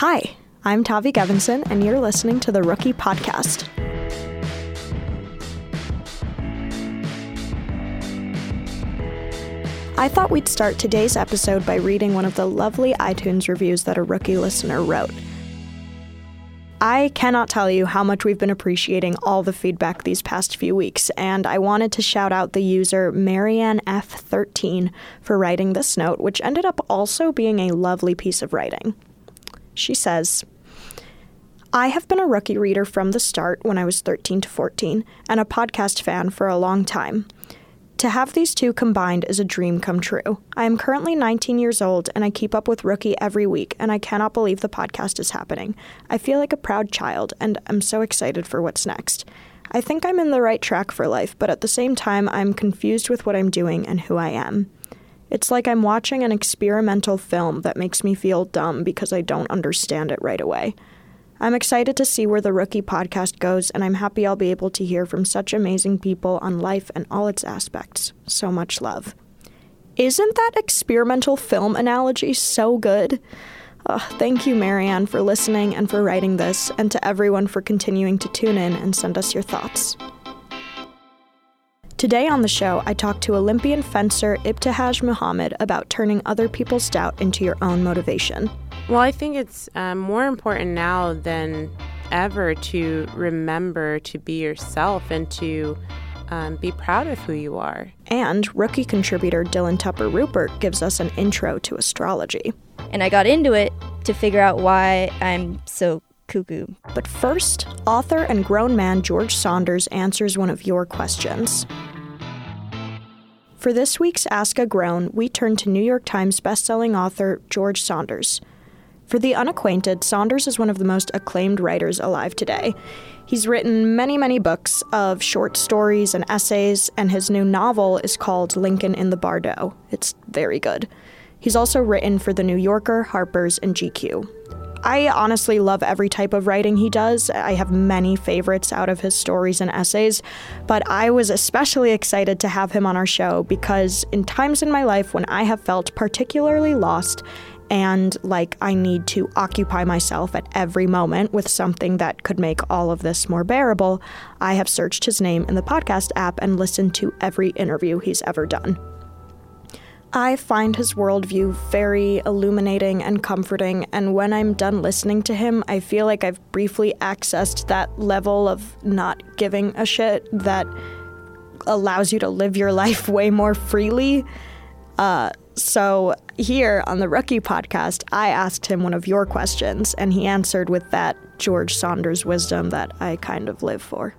Hi, I'm Tavi Gevinson, and you're listening to the Rookie Podcast. I thought we'd start today's episode by reading one of the lovely iTunes reviews that a rookie listener wrote. I cannot tell you how much we've been appreciating all the feedback these past few weeks, and I wanted to shout out the user Marianne F13 for writing this note, which ended up also being a lovely piece of writing. She says, I have been a rookie reader from the start when I was 13 to 14 and a podcast fan for a long time. To have these two combined is a dream come true. I am currently 19 years old and I keep up with Rookie every week, and I cannot believe the podcast is happening. I feel like a proud child and I'm so excited for what's next. I think I'm in the right track for life, but at the same time, I'm confused with what I'm doing and who I am. It's like I'm watching an experimental film that makes me feel dumb because I don't understand it right away. I'm excited to see where the Rookie podcast goes, and I'm happy I'll be able to hear from such amazing people on life and all its aspects. So much love. Isn't that experimental film analogy so good? thank you, Marianne, for listening and for writing this, and to everyone for continuing to tune in and send us your thoughts. Today on the show, I talked to Olympian fencer Ibtihaj Muhammad about turning other people's doubt into your own motivation. Well, I think it's um, more important now than ever to remember to be yourself and to um, be proud of who you are. And rookie contributor Dylan Tupper Rupert gives us an intro to astrology. And I got into it to figure out why I'm so cuckoo. But first, author and grown man George Saunders answers one of your questions. For this week's Ask a Grown, we turn to New York Times bestselling author George Saunders. For the unacquainted, Saunders is one of the most acclaimed writers alive today. He's written many, many books of short stories and essays, and his new novel is called Lincoln in the Bardo. It's very good. He's also written for The New Yorker, Harper's, and GQ. I honestly love every type of writing he does. I have many favorites out of his stories and essays, but I was especially excited to have him on our show because in times in my life when I have felt particularly lost and like I need to occupy myself at every moment with something that could make all of this more bearable, I have searched his name in the podcast app and listened to every interview he's ever done. I find his worldview very illuminating and comforting, and when I'm done listening to him, I feel like I've briefly accessed that level of not giving a shit that allows you to live your life way more freely. Uh, so, here on the Rookie podcast, I asked him one of your questions, and he answered with that George Saunders wisdom that I kind of live for.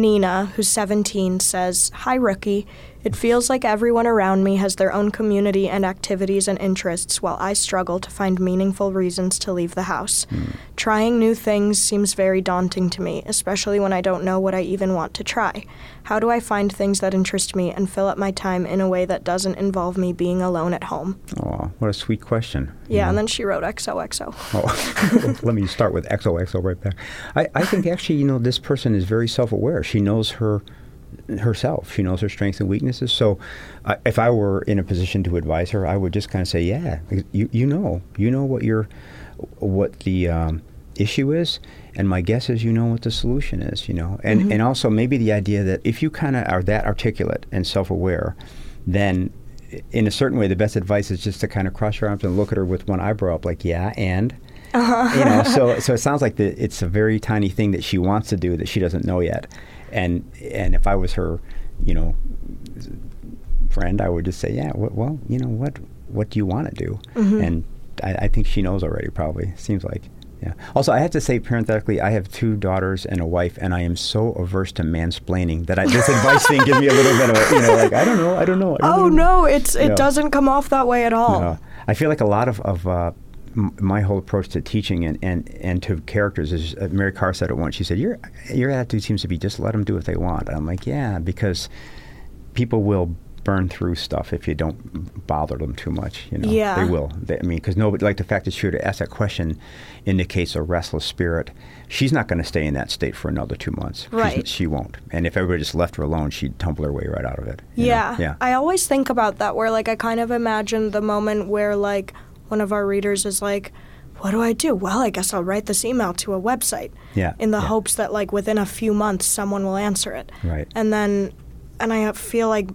Nina, who's 17, says, Hi, Rookie. It feels like everyone around me has their own community and activities and interests while I struggle to find meaningful reasons to leave the house. Mm. Trying new things seems very daunting to me, especially when I don't know what I even want to try. How do I find things that interest me and fill up my time in a way that doesn't involve me being alone at home? Oh, what a sweet question. Yeah, know? and then she wrote XOXO. Oh, let me start with XOXO right back. I, I think actually, you know, this person is very self aware. She knows her herself. She knows her strengths and weaknesses. So, uh, if I were in a position to advise her, I would just kind of say, "Yeah, you you know, you know what your what the um, issue is, and my guess is you know what the solution is. You know, and mm-hmm. and also maybe the idea that if you kind of are that articulate and self-aware, then in a certain way, the best advice is just to kind of cross your arms and look at her with one eyebrow up, like, yeah, and." Uh-huh. you know, so so it sounds like the, it's a very tiny thing that she wants to do that she doesn't know yet, and and if I was her, you know, friend, I would just say, yeah, well, you know, what what do you want to do? Mm-hmm. And I, I, think she knows already. Probably seems like. Yeah. Also, I have to say parenthetically, I have two daughters and a wife, and I am so averse to mansplaining that I, this advice thing gives me a little bit of, you know, like I don't know, I don't know. I oh no, it's it know. doesn't come off that way at all. No. I feel like a lot of of uh, my whole approach to teaching and, and, and to characters is uh, Mary Karr said it once. She said, "Your your attitude seems to be just let them do what they want." I'm like, "Yeah," because people will burn through stuff if you don't bother them too much. You know, Yeah. they will. They, I mean, because nobody like the fact that she would ask that question indicates a restless spirit. She's not going to stay in that state for another two months. She's- Right. she won't. And if everybody just left her alone, she'd tumble her way right out of it. you know? Yeah. Yeah. I always think about that where like I kind of imagine the moment where like one of our readers is like, What do I do? Well, I guess I'll write this email to a website. Yeah, In the yeah. hopes that like within a few months someone will answer it. Right. And then and I feel like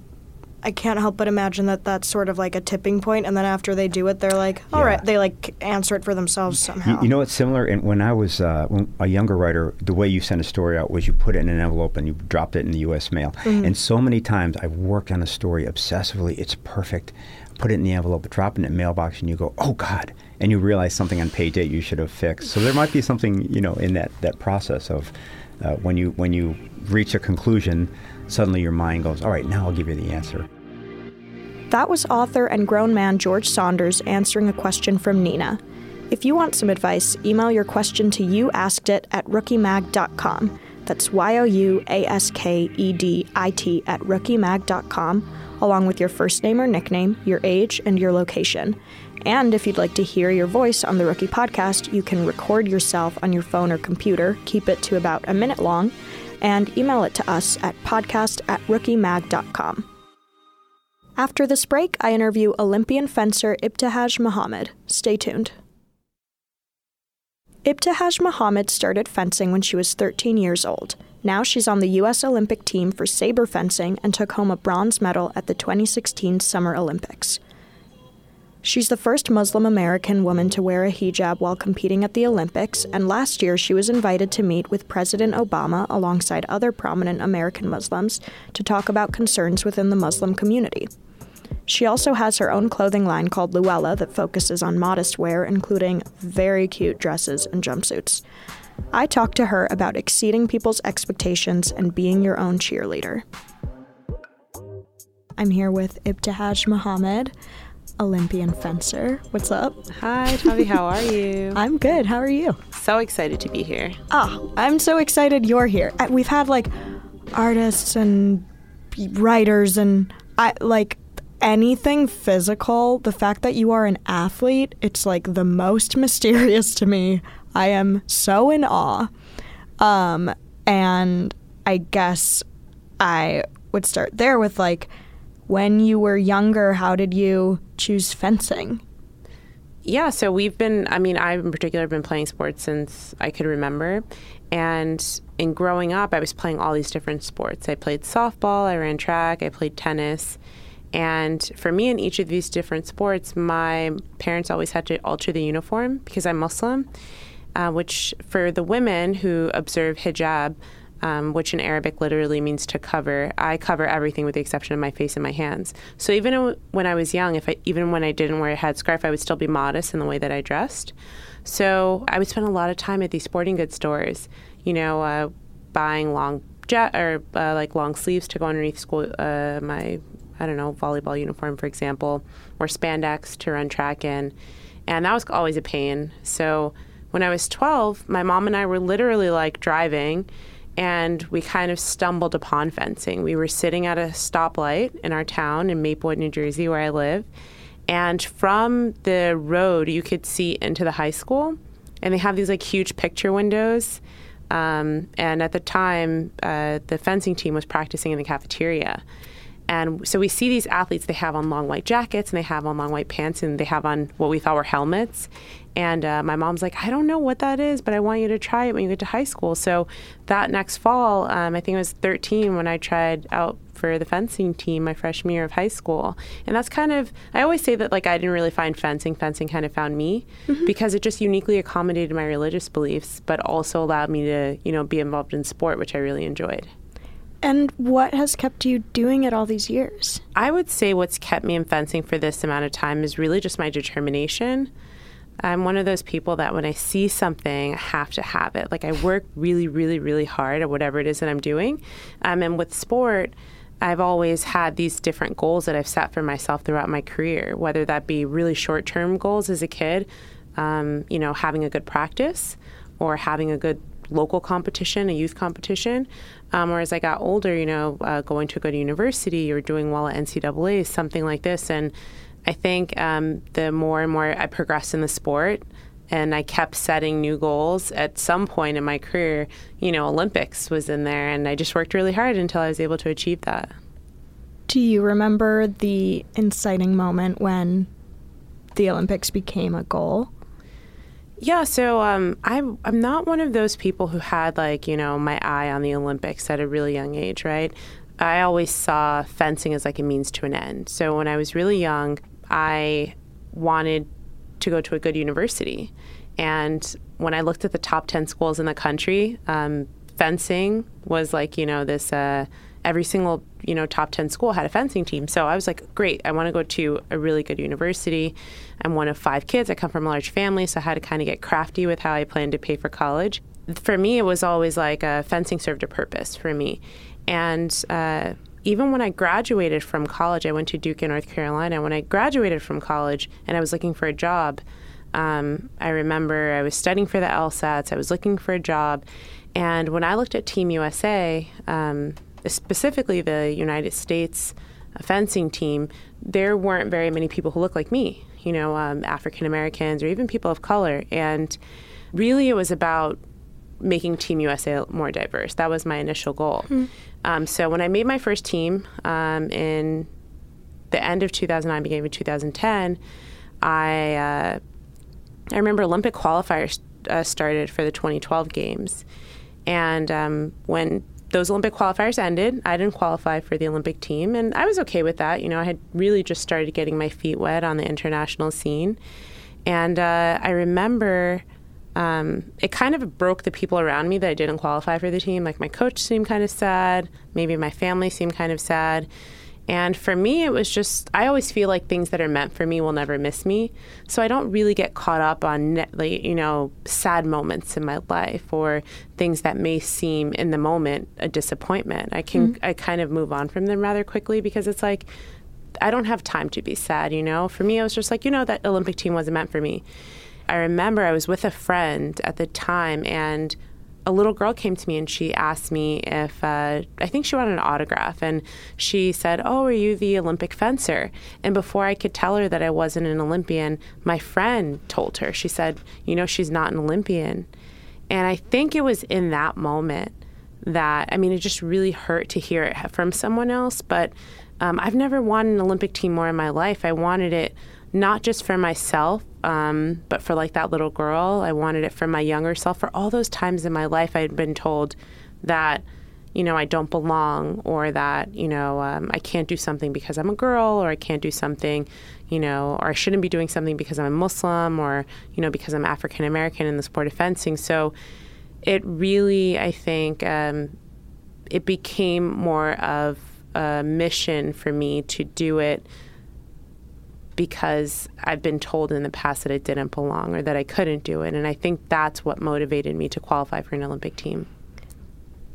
I can't help but imagine that that's sort of like a tipping point, and then after they do it, they're like, "All Yeah. right," they like answer it for themselves somehow. You, you know it's similar? And when I was uh, when a younger writer, the way you sent a story out was you put it in an envelope and you dropped it in the U.S. mail. Mm-hmm. And so many times I've worked on a story obsessively. It's perfect. Put it in the envelope, drop it in the mailbox, and you go, "Oh God!" And you realize something on page eight you should have fixed. So there might be something you know in that that process of uh, when you when you reach a conclusion, suddenly your mind goes, "All right, now I'll give you the answer." That was author and grown man George Saunders answering a question from Nina. If you want some advice, email your question to youaskedit at rookiemag.com. That's Y O U A S K E D I T at rookiemag.com, along with your first name or nickname, your age, and your location. And if you'd like to hear your voice on the Rookie Podcast, you can record yourself on your phone or computer, keep it to about a minute long, and email it to us at podcast at rookiemag.com. After this break, I interview Olympian fencer Ibtihaj Muhammad. Stay tuned. Ibtihaj Muhammad started fencing when she was 13 years old. Now she's on the U.S. Olympic team for saber fencing and took home a bronze medal at the 2016 Summer Olympics. She's the first Muslim American woman to wear a hijab while competing at the Olympics, and last year she was invited to meet with President Obama alongside other prominent American Muslims to talk about concerns within the Muslim community. She also has her own clothing line called Louella that focuses on modest wear, including very cute dresses and jumpsuits. I talked to her about exceeding people's expectations and being your own cheerleader. I'm here with Ibtihaj Muhammad, Olympian fencer. What's up? Hi, Tavi. How are you? I'm good. How are you? so excited to be here. Oh, I'm so excited you're here. We've had like artists and writers and I like anything physical. The fact that you are an athlete, it's like the most mysterious to me. I am so in awe. Um, and I guess I would start there with like when you were younger, how did you choose fencing? Yeah, so we've been, I mean, I in particular have been playing sports since I could remember. And in growing up, I was playing all these different sports. I played softball, I ran track, I played tennis. And for me, in each of these different sports, my parents always had to alter the uniform because I'm Muslim, uh, which for the women who observe hijab, um, which in Arabic literally means to cover. I cover everything with the exception of my face and my hands. So even when I was young, if I, even when I didn't wear a headscarf, I would still be modest in the way that I dressed. So I would spend a lot of time at these sporting goods stores, you know, uh, buying long jet or uh, like long sleeves to go underneath school uh, my I don't know volleyball uniform, for example, or spandex to run track in, and that was always a pain. So when I was 12, my mom and I were literally like driving and we kind of stumbled upon fencing. We were sitting at a stoplight in our town in Maplewood, New Jersey, where I live. And from the road, you could see into the high school. And they have these like huge picture windows. Um, and at the time, uh, the fencing team was practicing in the cafeteria. And so we see these athletes, they have on long white jackets and they have on long white pants and they have on what we thought were helmets. And uh, my mom's like, I don't know what that is, but I want you to try it when you get to high school. So that next fall, um, I think I was 13 when I tried out for the fencing team my freshman year of high school. And that's kind of, I always say that like I didn't really find fencing, fencing kind of found me because it just uniquely accommodated my religious beliefs, but also allowed me to, you know, be involved in sport, which I really enjoyed. And what has kept you doing it all these years? I would say what's kept me in fencing for this amount of time is really just my determination. I'm one of those people that when I see something, I have to have it. Like I work really, really, really hard at whatever it is that I'm doing. Um, and with sport, I've always had these different goals that I've set for myself throughout my career, whether that be really short term goals as a kid, um, you know, having a good practice or having a good local competition, a youth competition. Um, or as I got older, you know, uh, going to a good university or doing well at NCAA, something like this. And I think um, the more and more I progressed in the sport, and I kept setting new goals. At some point in my career, you know, Olympics was in there, and I just worked really hard until I was able to achieve that. Do you remember the inciting moment when the Olympics became a goal? Yeah, so um, I'm I'm not one of those people who had like you know my eye on the Olympics at a really young age, right? I always saw fencing as like a means to an end. So when I was really young, I wanted to go to a good university, and when I looked at the top ten schools in the country, um, fencing was like you know this. Uh, every single you know top 10 school had a fencing team. So i was like great i want to go to a really good university. I'm one of five kids i come from a large family so i had to kind of get crafty with how i planned to pay for college. For me it was always like uh, fencing served a purpose for me. And uh, even when I graduated from college, I went to Duke in North Carolina. When I graduated from college and I was looking for a job, um, I remember I was studying for the LSATs. I was looking for a job, and when I looked at Team USA, um, specifically the United States fencing team, there weren't very many people who looked like me, you know, um, African Americans or even people of color. And really, it was about making Team USA more diverse. That was my initial goal. Mm-hmm. Um, so when I made my first team um, in the end of 2009, beginning of 2010, I uh, I remember Olympic qualifiers uh, started for the 2012 games, and um, when those Olympic qualifiers ended. I didn't qualify for the Olympic team, and I was okay with that. You know, I had really just started getting my feet wet on the international scene. And uh, I remember um, it kind of broke the people around me that I didn't qualify for the team. Like my coach seemed kind of sad, maybe my family seemed kind of sad. And for me, it was just, I always feel like things that are meant for me will never miss me. So I don't really get caught up on, like, you know, sad moments in my life or things that may seem in the moment a disappointment. I can, mm-hmm. I kind of move on from them rather quickly because it's like, I don't have time to be sad, you know? For me, it was just like, you know, that Olympic team wasn't meant for me. I remember I was with a friend at the time and a little girl came to me and she asked me if uh, I think she wanted an autograph, and she said, "Oh, are you the Olympic fencer?" And before I could tell her that I wasn't an Olympian, my friend told her. She said, "You know, she's not an Olympian," and I think it was in that moment that I mean, it just really hurt to hear it from someone else. But um, I've never wanted an Olympic team more in my life. I wanted it not just for myself, um, but for like that little girl. I wanted it for my younger self. For all those times in my life, I had been told that, you know, I don't belong or that, you know, um, I can't do something because I'm a girl or I can't do something, you know, or I shouldn't be doing something because I'm a Muslim or, you know, because I'm African American in the sport of fencing. So it really, I think, um, it became more of a mission for me to do it because I've been told in the past that it didn't belong or that I couldn't do it. And I think that's what motivated me to qualify for an Olympic team.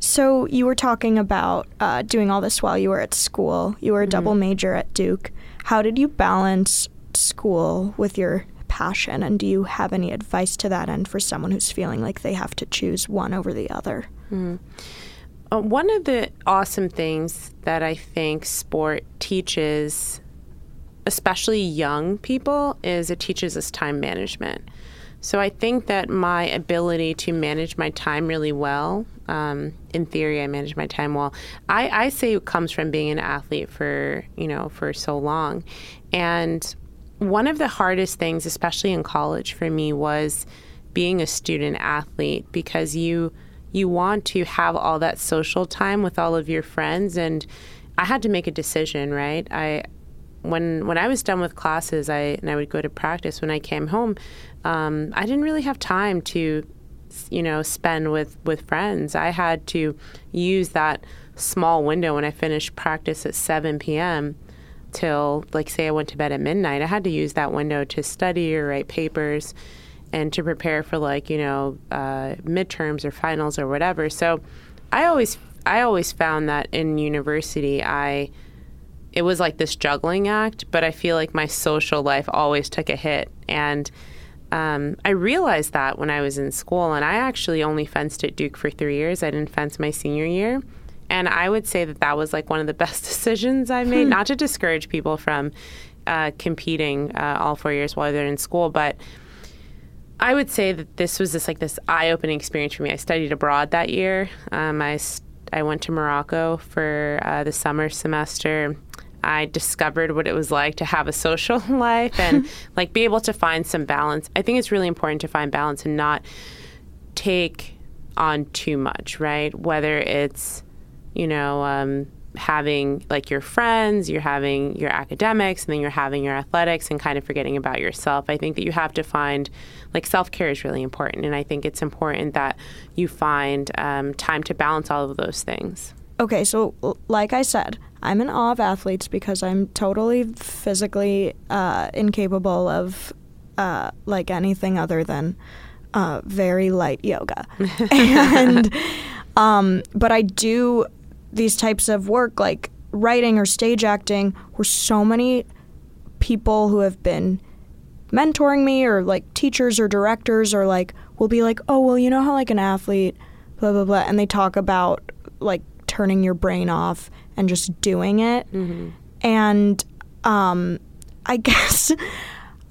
So you were talking about uh, doing all this while you were at school. You were a mm-hmm. double major at Duke. How did you balance school with your passion? And do you have any advice to that end for someone who's feeling like they have to choose one over the other? Mm-hmm. Uh, one of the awesome things that I think sport teaches especially young people, is it teaches us time management. So I think that my ability to manage my time really well, um, in theory, I manage my time well. I, I say it comes from being an athlete for you know for so long, and one of the hardest things, especially in college for me, was being a student athlete because you you want to have all that social time with all of your friends and I had to make a decision, right? I when when I was done with classes, I and I would go to practice. When I came home, um, I didn't really have time to, you know, spend with with friends. I had to use that small window when I finished practice at 7 p.m. till like say I went to bed at midnight. I had to use that window to study or write papers and to prepare for like you know uh, midterms or finals or whatever. So I always I always found that in university I it was like this juggling act, but I feel like my social life always took a hit. And um, I realized that when I was in school, and I actually only fenced at Duke for three years. I didn't fence my senior year. And I would say that that was like one of the best decisions I made, not to discourage people from uh, competing uh, all four years while they're in school, but I would say that this was this like this eye-opening experience for me. I studied abroad that year. Um, I I went to Morocco for uh, the summer semester. I discovered what it was like to have a social life and like be able to find some balance. I think it's really important to find balance and not take on too much, right? Whether it's you know um, having like your friends, you're having your academics, and then you're having your athletics and kind of forgetting about yourself. I think that you have to find like self care is really important. And I think it's important that you find um, time to balance all of those things. Okay, so like I said, I'm in awe of athletes because I'm totally physically uh, incapable of uh, like anything other than uh, very light yoga. and um, but I do these types of work like writing or stage acting where so many people who have been mentoring me or like teachers or directors or like will be like, "Oh, well, you know how like an athlete blah blah blah," and they talk about like turning your brain off and just doing it. Mm-hmm. And um, I guess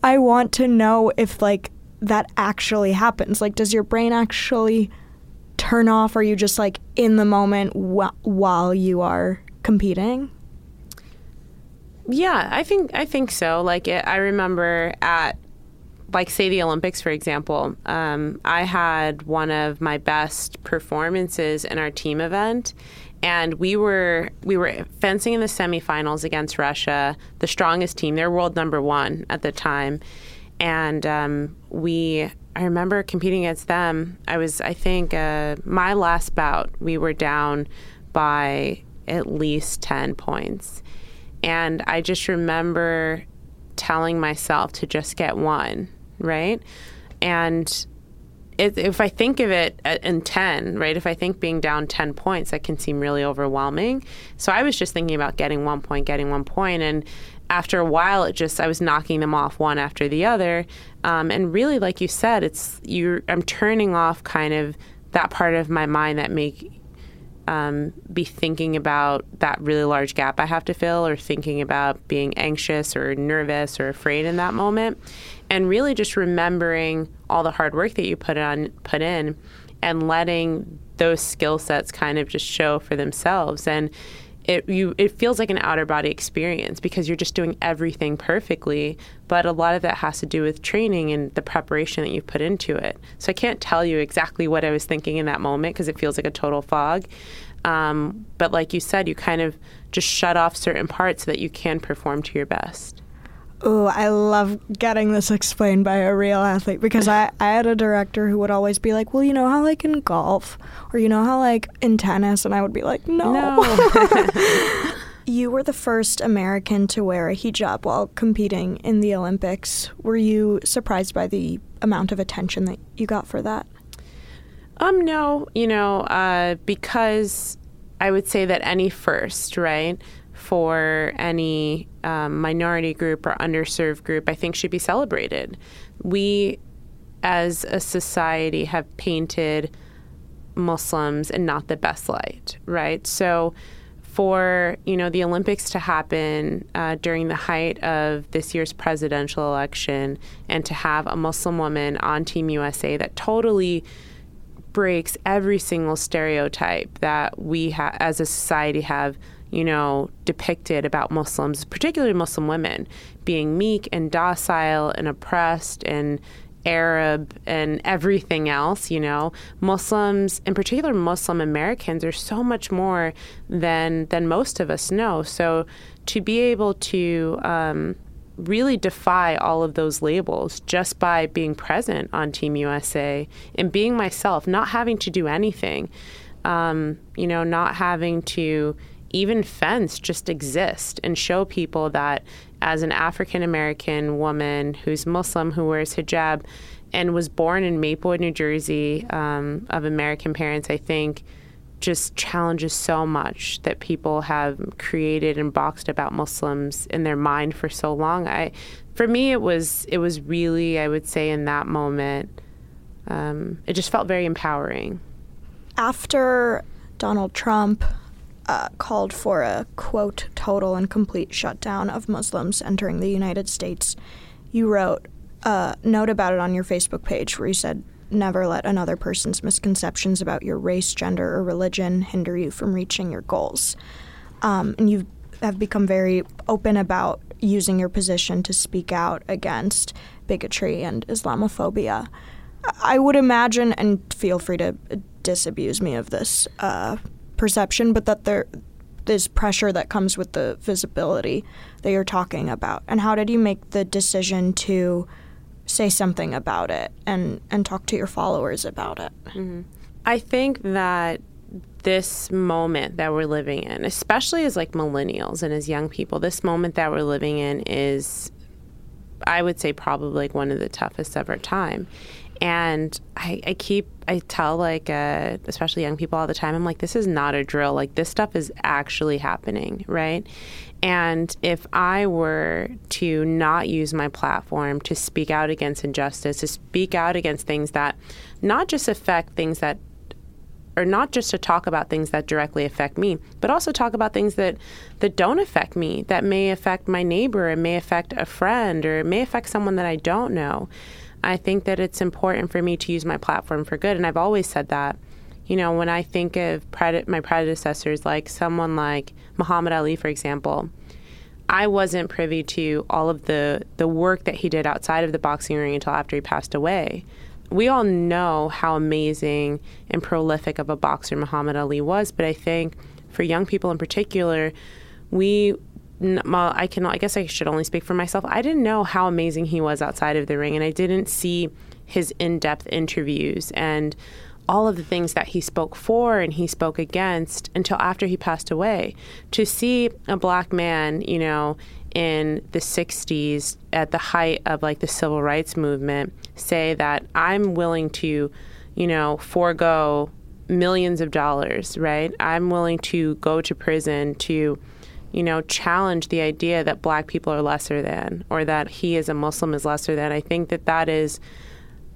I want to know if like that actually happens. Like, does your brain actually turn off? Are you just like in the moment wh- while you are competing? Yeah, I think I think so. Like it, I remember at like say the Olympics for example, um, I had one of my best performances in our team event, and we were we were fencing in the semifinals against Russia, the strongest team. They're world number one at the time, and um, we I remember competing against them. I was, I think, uh, my last bout, we were down by at least 10 points. And I just remember telling myself to just get one, right? And it, if I think of it in 10, right, if I think being down 10 points, that can seem really overwhelming. So I was just thinking about getting one point, getting one point, and after a while, it just I was knocking them off one after the other, um, and really, like you said, it's you. I'm turning off kind of that part of my mind that make um, be thinking about that really large gap I have to fill, or thinking about being anxious or nervous or afraid in that moment, and really just remembering all the hard work that you put on put in, and letting those skill sets kind of just show for themselves. And it you it feels like an outer body experience because you're just doing everything perfectly but a lot of that has to do with training and the preparation that you've put into it. So i can't tell you exactly what i was thinking in that moment because it feels like a total fog. Um, but like you said you kind of just shut off certain parts so that you can perform to your best Oh, I love getting this explained by a real athlete because I, I had a director who would always be like, Well, you know how, like, in golf or you know how, like, in tennis? And I would be like, No. no. you were the first American to wear a hijab while competing in the Olympics. Were you surprised by the amount of attention that you got for that? Um, no, you know, uh, because I would say that any first, right? For any um, minority group or underserved group, I think should be celebrated. We, as a society, have painted Muslims in not the best light, right? So, for you know the Olympics to happen uh, during the height of this year's presidential election, and to have a Muslim woman on Team USA that totally breaks every single stereotype that we ha- as a society have you know, depicted about Muslims, particularly Muslim women, being meek and docile and oppressed and Arab and everything else, you know, Muslims, in particular Muslim Americans, are so much more than than most of us know. So to be able to um, really defy all of those labels just by being present on Team USA and being myself, not having to do anything, um, you know, not having to even fence just exist and show people that as an African American woman who's Muslim who wears hijab and was born in Maplewood, New Jersey, um, of American parents, I think just challenges so much that people have created and boxed about Muslims in their mind for so long. I for me, it was it was really I would say in that moment, um, it just felt very empowering. After Donald Trump uh, called for a quote total and complete shutdown of Muslims entering the United States, you wrote a note about it on your Facebook page where you said, Never let another person's misconceptions about your race, gender, or religion hinder you from reaching your goals. Um, and you have become very open about using your position to speak out against bigotry and Islamophobia. I would imagine, and feel free to disabuse me of this uh, perception, but that there is pressure that comes with the visibility that you're talking about. And how did you make the decision to say something about it and, and talk to your followers about it? Mm-hmm. I think that this moment that we're living in, especially as like millennials and as young people, this moment that we're living in is, I would say, probably like one of the toughest ever time. And I, I keep, I tell like, uh, especially young people all the time, I'm like, this is not a drill. Like, this stuff is actually happening, right? And if I were to not use my platform to speak out against injustice, to speak out against things that not just affect things that or not just to talk about things that directly affect me, but also talk about things that that don't affect me, that may affect my neighbor, it may affect a friend, or it may affect someone that I don't know. I think that it's important for me to use my platform for good, and I've always said that. You know, when I think of pred- my predecessors, like someone like Muhammad Ali, for example, I wasn't privy to all of the the work that he did outside of the boxing ring until after he passed away we all know how amazing and prolific of a boxer Muhammad Ali was, but I think for young people in particular, we well, I can I guess I should only speak for myself. I didn't know how amazing he was outside of the ring and I didn't see his in-depth interviews and all of the things that he spoke for and he spoke against until after he passed away. To see a black man, you know, in the 60s at the height of like the civil rights movement say that I'm willing to, you know, forego millions of dollars, right? I'm willing to go to prison to, you know, challenge the idea that black people are lesser than or that he as a Muslim is lesser than. I think that that is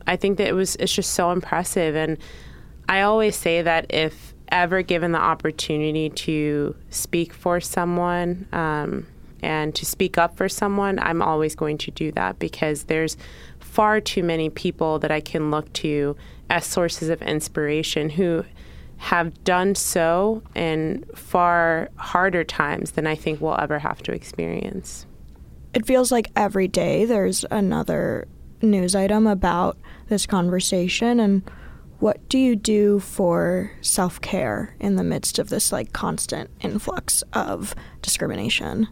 I think that it was it's just so impressive and I always say that if ever given the opportunity to speak for someone um, and to speak up for someone, I'm always going to do that because there's far too many people that I can look to as sources of inspiration who have done so in far harder times than I think we'll ever have to experience. It feels like every day there's another news item about this conversation and what do you do for self-care in the midst of this like constant influx of discrimination?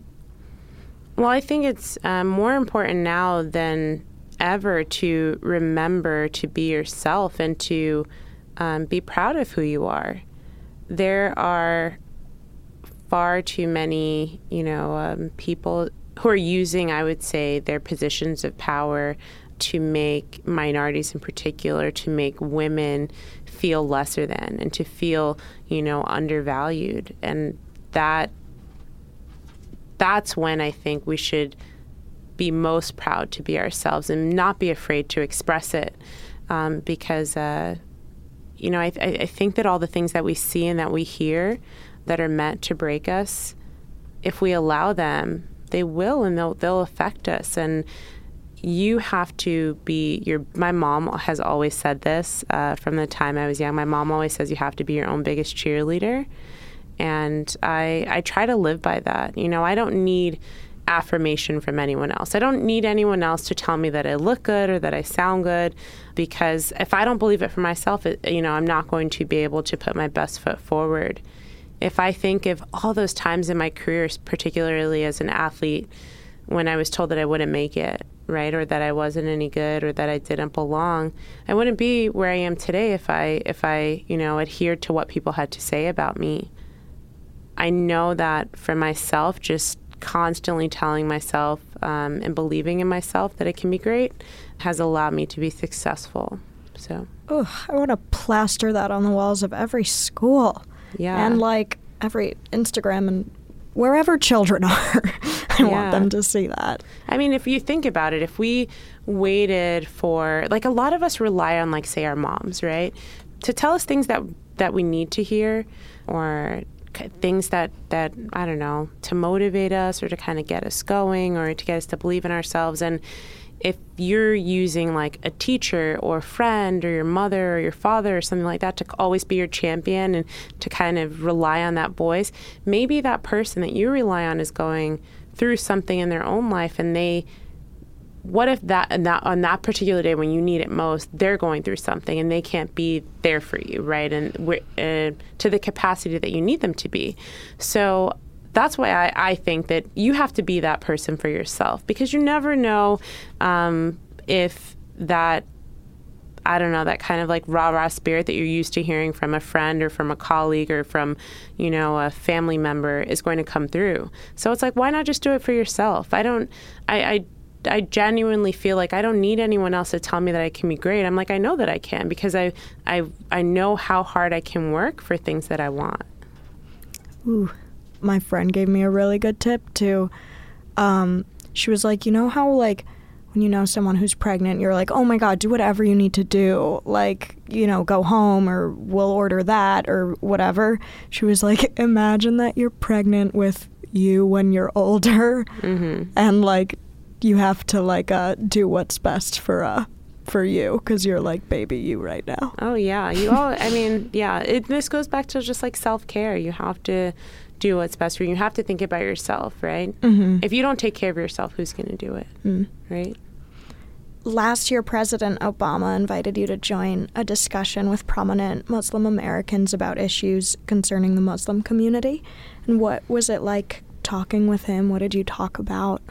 Well, I think it's um, more important now than ever to remember to be yourself and to um, be proud of who you are. There are far too many, you know, um, people who are using, I would say, their positions of power to make minorities in particular, to make women feel lesser than and to feel, you know, undervalued. And that that's when I think we should be most proud to be ourselves and not be afraid to express it. Um, because, uh, you know, I, I think that all the things that we see and that we hear that are meant to break us, if we allow them, they will and they'll, they'll affect us. And you have to be your. My mom has always said this uh, from the time I was young. My mom always says you have to be your own biggest cheerleader and I I try to live by that. You know, I don't need affirmation from anyone else. I don't need anyone else to tell me that I look good or that I sound good because if I don't believe it for myself, it, you know, I'm not going to be able to put my best foot forward. If I think of all those times in my career, particularly as an athlete, when I was told that I wouldn't make it, right, or that I wasn't any good or that I didn't belong, I wouldn't be where I am today if I if I, you know, adhered to what people had to say about me. I know that for myself, just constantly telling myself um, and believing in myself that it can be great has allowed me to be successful. So, oh, I want to plaster that on the walls of every school. Yeah. And like every Instagram and wherever children are. I Yeah. want them to see that. I mean, if you think about it, if we waited for like a lot of us rely on like say our moms, right? To tell us things that that we need to hear or things that that I don't know, to motivate us or to kind of get us going or to get us to believe in ourselves. And if you're using like a teacher or a friend or your mother or your father or something like that to always be your champion and to kind of rely on that voice, maybe that person that you rely on is going through something in their own life and they what if that that on that particular day when you need it most they're going through something and they can't be there for you right and uh, to the capacity that you need them to be so that's why I, I think that you have to be that person for yourself because you never know um, if that I don't know, that kind of like rah rah spirit that you're used to hearing from a friend or from a colleague or from, you know, a family member is going to come through. So it's like, why not just do it for yourself? I don't, I, I, I genuinely feel like I don't need anyone else to tell me that I can be great. I'm like, I know that I can because I, I, I know how hard I can work for things that I want. Ooh, my friend gave me a really good tip too. Um, she was like, you know how like when you know someone who's pregnant, you're like, oh my god, do whatever you need to do, like you know, go home or we'll order that or whatever. She was like, imagine that you're pregnant with you when you're older, and like you have to like uh, do what's best for uh for you because you're like baby you right now. Oh yeah, you all. I mean, yeah. It, this goes back to just like self care. You have to do what's best for you. You have to think about yourself, right? Mm-hmm. If you don't take care of yourself, who's going to do it, Mm. right? last year, President Obama invited you to join a discussion with prominent Muslim Americans about issues concerning the Muslim community. And what was it like talking with him? What did you talk about?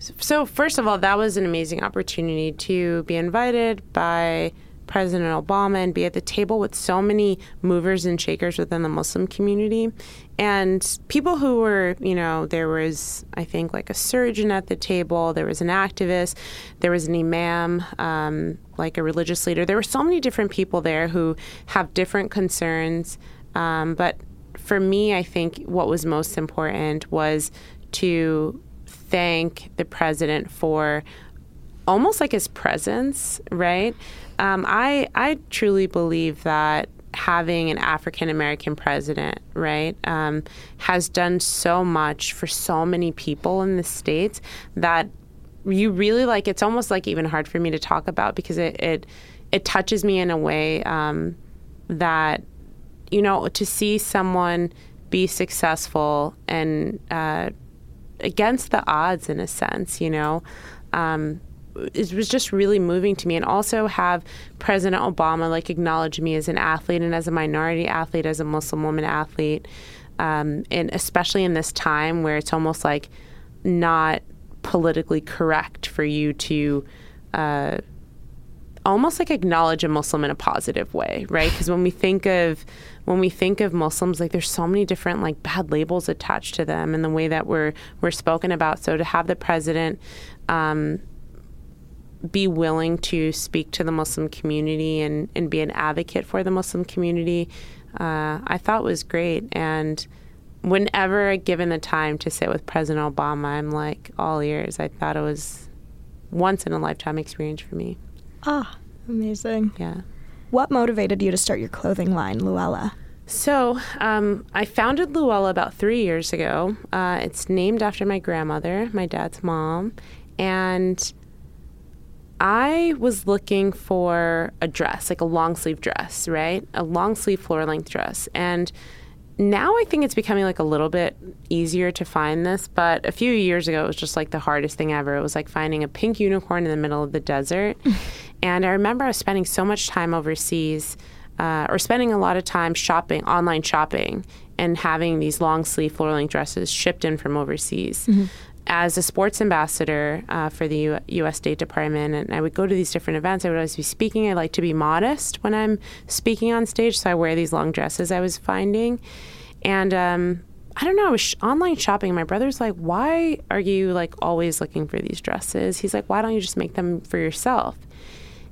So first of all, that was an amazing opportunity to be invited by President Obama and be at the table with so many movers and shakers within the Muslim community and people who were, you know, there was, I think, like a surgeon at the table, there was an activist, there was an imam, um, like a religious leader. There were so many different people there who have different concerns. Um, but for me, I think what was most important was to thank the president for almost like his presence, right? Um, I I truly believe that having an African American president, right, um, has done so much for so many people in the states that you really like. It's almost like even hard for me to talk about because it it, it touches me in a way um, that you know to see someone be successful and uh, against the odds in a sense, you know. Um, it was just really moving to me and also have president obama like acknowledge me as an athlete and as a minority athlete as a muslim woman athlete um, and especially in this time where it's almost like not politically correct for you to uh, almost like acknowledge a muslim in a positive way right because when we think of when we think of muslims like there's so many different like bad labels attached to them and the way that we're we're spoken about so to have the president um, be willing to speak to the Muslim community and, and be an advocate for the Muslim community, uh, I thought was great. And whenever given the time to sit with President Obama, I'm like all ears. I thought it was once in a lifetime experience for me. Ah, amazing. Yeah. What motivated you to start your clothing line, Louella? So um, I founded Louella about three years ago. Uh, it's named after my grandmother, my dad's mom, and I was looking for a dress, like a long sleeve dress, right? A long sleeve floor length dress. And now I think it's becoming like a little bit easier to find this, but a few years ago it was just like the hardest thing ever. It was like finding a pink unicorn in the middle of the desert. and I remember I was spending so much time overseas uh, or spending a lot of time shopping, online shopping, and having these long sleeve floor length dresses shipped in from overseas. As a sports ambassador uh, for the U- U.S. State Department, and I would go to these different events, I would always be speaking. I like to be modest when I'm speaking on stage, so I wear these long dresses I was finding. And um, I don't know, I was sh- online shopping. My brother's like, Why are you like always looking for these dresses? He's like, Why don't you just make them for yourself?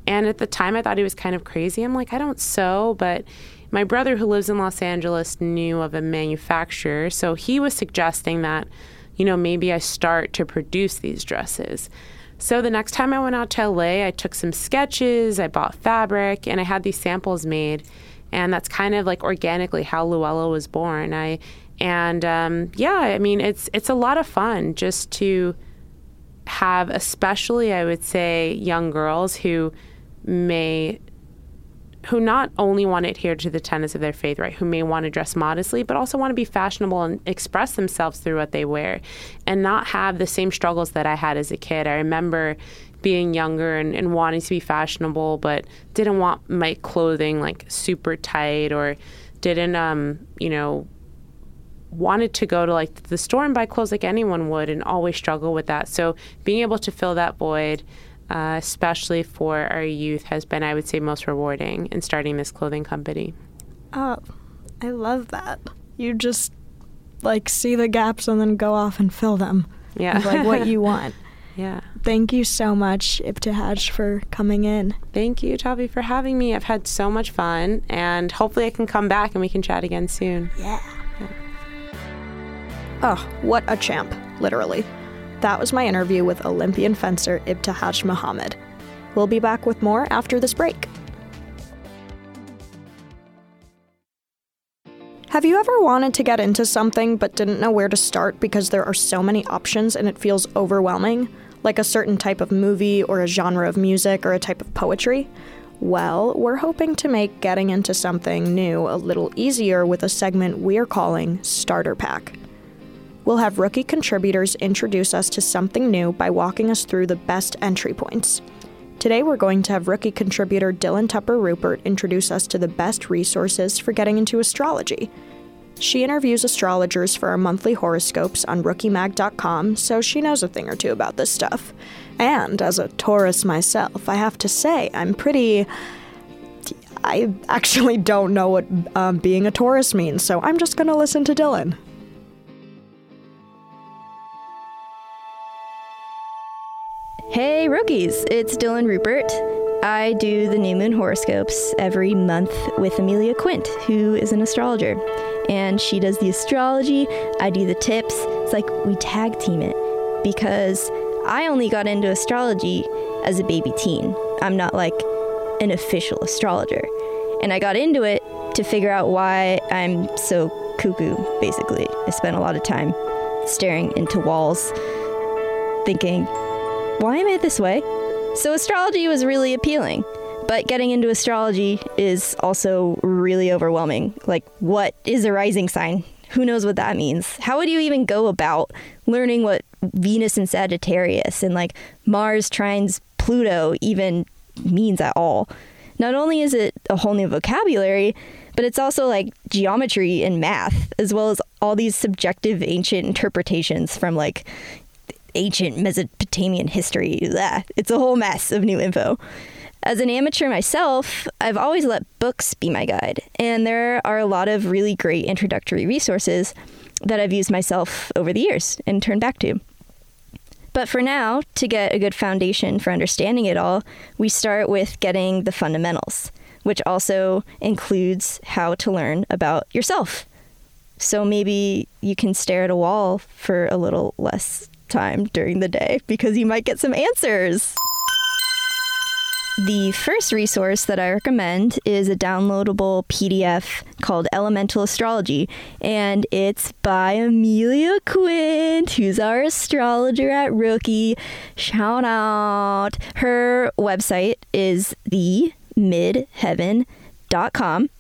And at the time, I thought he was kind of crazy. I'm like, I don't sew, but My brother, who lives in Los Angeles, knew of a manufacturer, so he was suggesting that, you know, maybe I start to produce these dresses. So the next time I went out to LA, I took some sketches, I bought fabric, and I had these samples made. And that's kind of like organically how Louella was born. I and um, yeah, I mean it's it's a lot of fun just to have, especially I would say, young girls who may who not only want to adhere to the tenets of their faith, right, who may want to dress modestly, but also want to be fashionable and express themselves through what they wear and not have the same struggles that I had as a kid. I remember being younger and, and wanting to be fashionable, but didn't want my clothing like super tight or didn't, um, you know, wanted to go to like the store and buy clothes like anyone would and always struggle with that. So being able to fill that void uh, especially for our youth, has been, I would say, most rewarding in starting this clothing company. Oh, I love that. You just like see the gaps and then go off and fill them. Yeah. like what you want. Yeah. Thank you so much, Ibtihaj, for coming in. Thank you, Tavi, for having me. I've had so much fun, and hopefully I can come back and we can chat again soon. Yeah. yeah. Oh, what a champ, literally. That was my interview with Olympian fencer Ibtihaj Muhammad. We'll be back with more after this break. Have you ever wanted to get into something but didn't know where to start because there are so many options and it feels overwhelming? Like a certain type of movie or a genre of music or a type of poetry? Well, we're hoping to make getting into something new a little easier with a segment we're calling Starter Pack. We'll have rookie contributors introduce us to something new by walking us through the best entry points. Today, we're going to have rookie contributor Dylan Tupper Rupert introduce us to the best resources for getting into astrology. She interviews astrologers for our monthly horoscopes on rookiemag.com, so she knows a thing or two about this stuff. And as a Taurus myself, I have to say, I'm pretty. I actually don't know what um, being a Taurus means, so I'm just going to listen to Dylan. Hey, rookies! It's Dylan Rupert. I do the new moon horoscopes every month with Amelia Quint, who is an astrologer. And she does the astrology, I do the tips. It's like we tag team it because I only got into astrology as a baby teen. I'm not like an official astrologer. And I got into it to figure out why I'm so cuckoo, basically. I spent a lot of time staring into walls, thinking, why am I this way? So astrology was really appealing. But getting into astrology is also really overwhelming. Like, what is a rising sign? Who knows what that means? How would you even go about learning what Venus and Sagittarius and like Mars trines Pluto even means at all? Not only is it a whole new vocabulary, but it's also like geometry and math, as well as all these subjective ancient interpretations from like ancient Mesopotamian history. Blah. It's a whole mess of new info. As an amateur myself, I've always let books be my guide, and there are a lot of really great introductory resources that I've used myself over the years and turned back to. But for now, to get a good foundation for understanding it all, we start with getting the fundamentals, which also includes how to learn about yourself. So maybe you can stare at a wall for a little less time during the day because you might get some answers. The first resource that I recommend is a downloadable PDF called Elemental Astrology, and it's by Amelia Quint, who's our astrologer at Rookie. Shout out! Her website is themidheaven.com.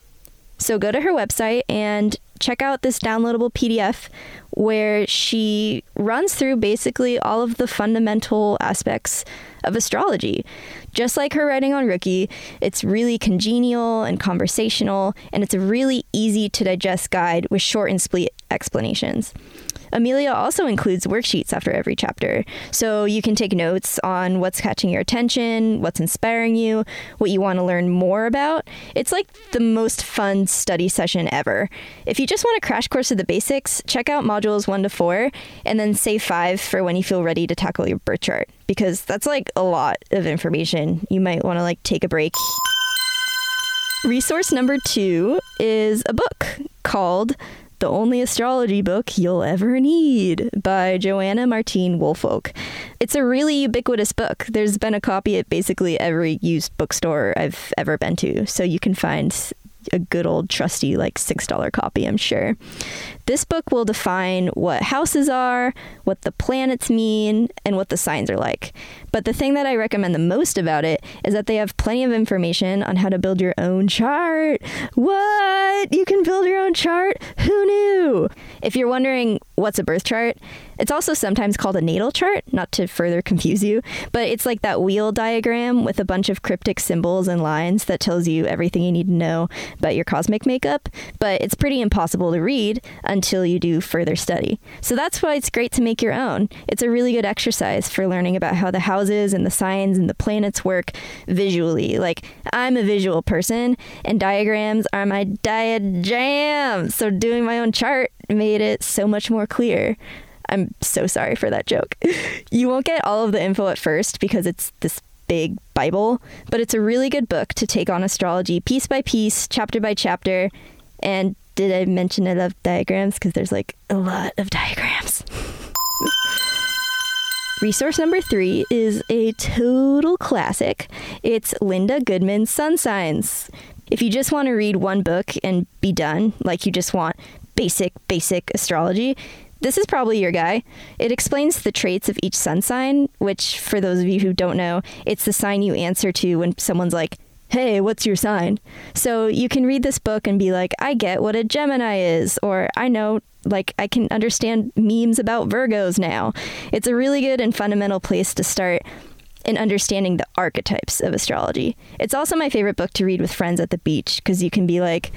So go to her website and check out this downloadable PDF where she runs through basically all of the fundamental aspects of astrology. Just like her writing on Rookie, it's really congenial and conversational, and it's a really easy to digest guide with short and sweet explanations. Amelia also includes worksheets after every chapter, so you can take notes on what's catching your attention, what's inspiring you, what you want to learn more about. It's like the most fun study session ever. If you just want a crash course of the basics, check out modules 1 to 4 and then save 5 for when you feel ready to tackle your birth chart because that's like a lot of information. You might want to like take a break. Resource number two is a book called The Only Astrology Book You'll Ever Need by Joanna Martine Woolfolk. It's a really ubiquitous book. There's been a copy at basically every used bookstore I've ever been to, so you can find a good old trusty like $6 copy, I'm sure. This book will define what houses are, what the planets mean, and what the signs are like. But the thing that I recommend the most about it is that they have plenty of information on how to build your own chart. What? You can build your own chart? Who knew? If you're wondering what's a birth chart, it's also sometimes called a natal chart, not to further confuse you, but it's like that wheel diagram with a bunch of cryptic symbols and lines that tells you everything you need to know about your cosmic makeup, but it's pretty impossible to read until you do further study. So that's why it's great to make your own. It's a really good exercise for learning about how the houses and the signs and the planets work visually. Like, I'm a visual person, and diagrams are my diet jam. So doing my own chart made it so much more clear. I'm so sorry for that joke. You won't get all of the info at first because it's this big Bible, but it's a really good book to take on astrology piece by piece, chapter by chapter. And did I mention I love diagrams? Because there's like a lot of diagrams. Resource number three is a total classic. It's Linda Goodman's Sun Signs. If you just want to read one book and be done, like you just want basic, basic astrology, this is probably your guy. It explains the traits of each sun sign, which, for those of you who don't know, it's the sign you answer to when someone's like, Hey, what's your sign? So you can read this book and be like, I get what a Gemini is, or I know, like, I can understand memes about Virgos now. It's a really good and fundamental place to start in understanding the archetypes of astrology. It's also my favorite book to read with friends at the beach because you can be like,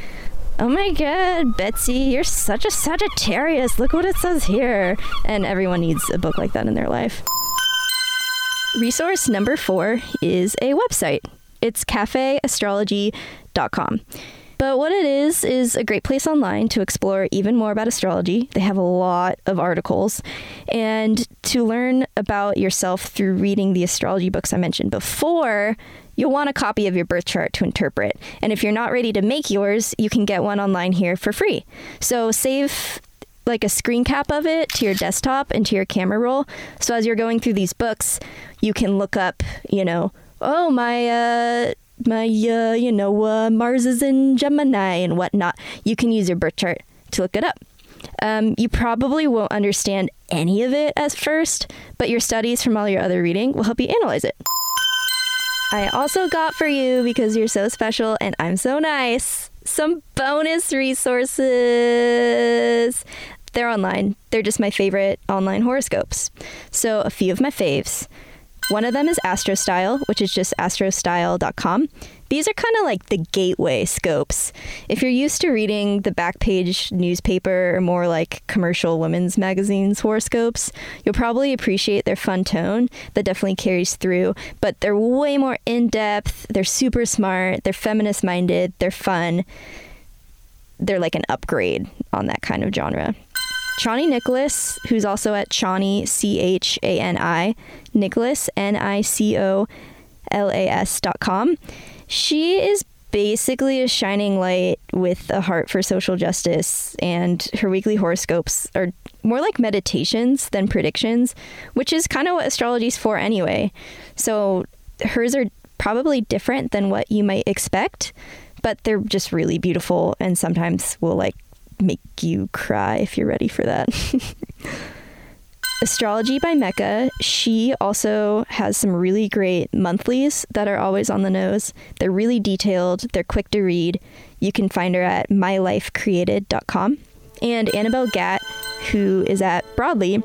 oh my god, Betsy, you're such a Sagittarius. Look what it says here. And everyone needs a book like that in their life. Resource number four is a website. It's cafeastrology.com. But what it is, is a great place online to explore even more about astrology. They have a lot of articles. And to learn about yourself through reading the astrology books I mentioned before, you'll want a copy of your birth chart to interpret. And if you're not ready to make yours, you can get one online here for free. So save like a screen cap of it to your desktop and to your camera roll. So as you're going through these books, you can look up, you know, oh my uh my uh, you know uh, Mars is in Gemini and whatnot. You can use your birth chart to look it up. Um, you probably won't understand any of it at first, but your studies from all your other reading will help you analyze it. I also got for you because you're so special and I'm so nice some bonus resources. They're online. They're just my favorite online horoscopes. So, a few of my faves. One of them is AstroStyle, which is just astrostyle.com. These are kind of like the gateway scopes. If you're used to reading the back page newspaper or more like commercial women's magazines horoscopes, you'll probably appreciate their fun tone that definitely carries through, but they're way more in depth, they're super smart, they're feminist minded, they're fun. They're like an upgrade on that kind of genre. Chani Nicholas, who's also at Chani, C H A N I, Nicholas, N I C O L A S dot com. She is basically a shining light with a heart for social justice, and her weekly horoscopes are more like meditations than predictions, which is kind of what astrology's for anyway. So hers are probably different than what you might expect, but they're just really beautiful and sometimes will like make you cry if you're ready for that. Astrology by Mecca, she also has some really great monthlies that are always on the nose. They're really detailed, they're quick to read. You can find her at mylifecreated.com. And Annabel Gat, who is at Broadly,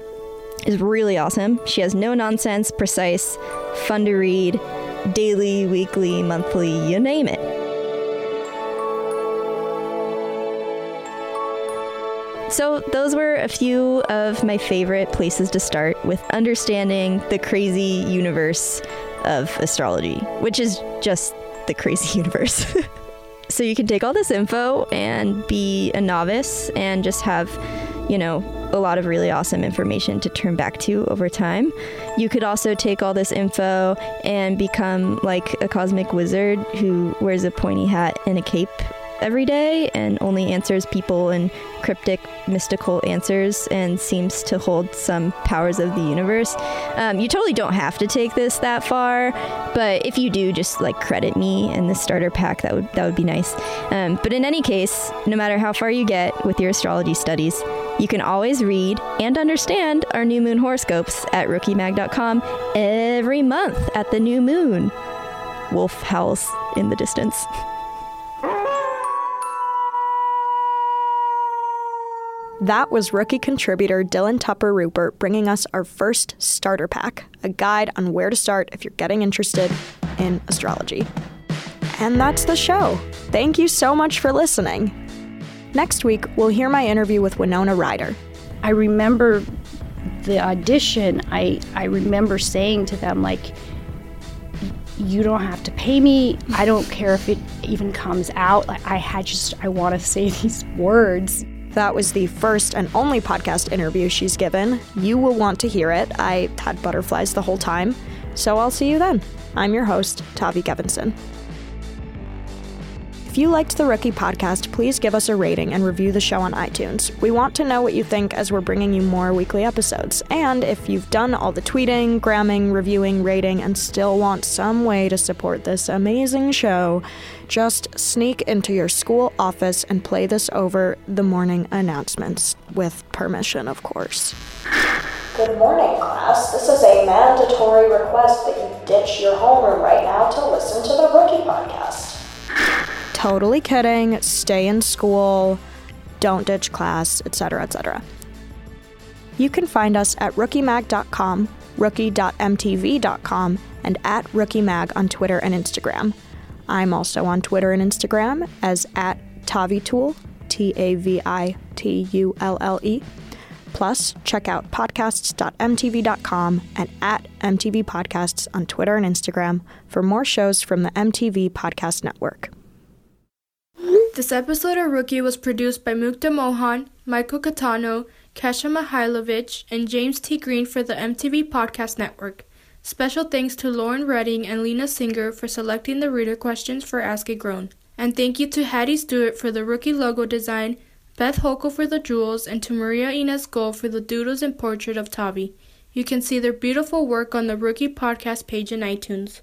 is really awesome. She has no nonsense, precise, fun to read, daily, weekly, monthly, you name it. So, those were a few of my favorite places to start with understanding the crazy universe of astrology, which is just the crazy universe. so, you can take all this info and be a novice and just have, you know, a lot of really awesome information to turn back to over time. You could also take all this info and become like a cosmic wizard who wears a pointy hat and a cape every day and only answers people in cryptic, mystical answers and seems to hold some powers of the universe. Um, you totally don't have to take this that far, but if you do, just like credit me and the starter pack. That would that would be nice. Um, but in any case, no matter how far you get with your astrology studies, you can always read and understand our new moon horoscopes at rookiemag.com every month at the new moon. Wolf howls in the distance. That was rookie contributor Dylan Tupper Rupert bringing us our first starter pack, a guide on where to start if you're getting interested in astrology. And that's the show. Thank you so much for listening. Next week, we'll hear my interview with Winona Ryder. I remember the audition, I, I remember saying to them, like, you don't have to pay me. I don't care if it even comes out. Like, I had just, I want to say these words. That was the first and only podcast interview she's given. You will want to hear it. I had butterflies the whole time. So I'll see you then. I'm your host, Tavi Gevinson. If you liked the Rookie podcast, please give us a rating and review the show on iTunes. We want to know what you think as we're bringing you more weekly episodes. And if you've done all the tweeting, gramming, reviewing, rating, and still want some way to support this amazing show, just sneak into your school office and play this over the morning announcements, with permission, of course. Good morning, class. This is a mandatory request that you ditch your homeroom right now to listen to the Rookie podcast. Totally kidding. Stay in school. Don't ditch class, etc., etc. You can find us at rookiemag.com, rookie.mtv.com, and at rookiemag on Twitter and Instagram. I'm also on Twitter and Instagram as at Tavitulle, T A V I T U L L E. Plus, check out podcasts.mtv.com and at MTV Podcasts on Twitter and Instagram for more shows from the MTV Podcast Network. This episode of Rookie was produced by Mukta Mohan, Michael Catano, Kesha Mihailovich, and James T. Green for the MTV Podcast Network. Special thanks to Lauren Redding and Lena Singer for selecting the reader questions for Ask a Grown. And thank you to Hattie Stewart for the Rookie logo design, Beth Holko for the jewels, and to Maria Ines Gul for the doodles and portrait of Tavi. You can see their beautiful work on the Rookie Podcast page in iTunes.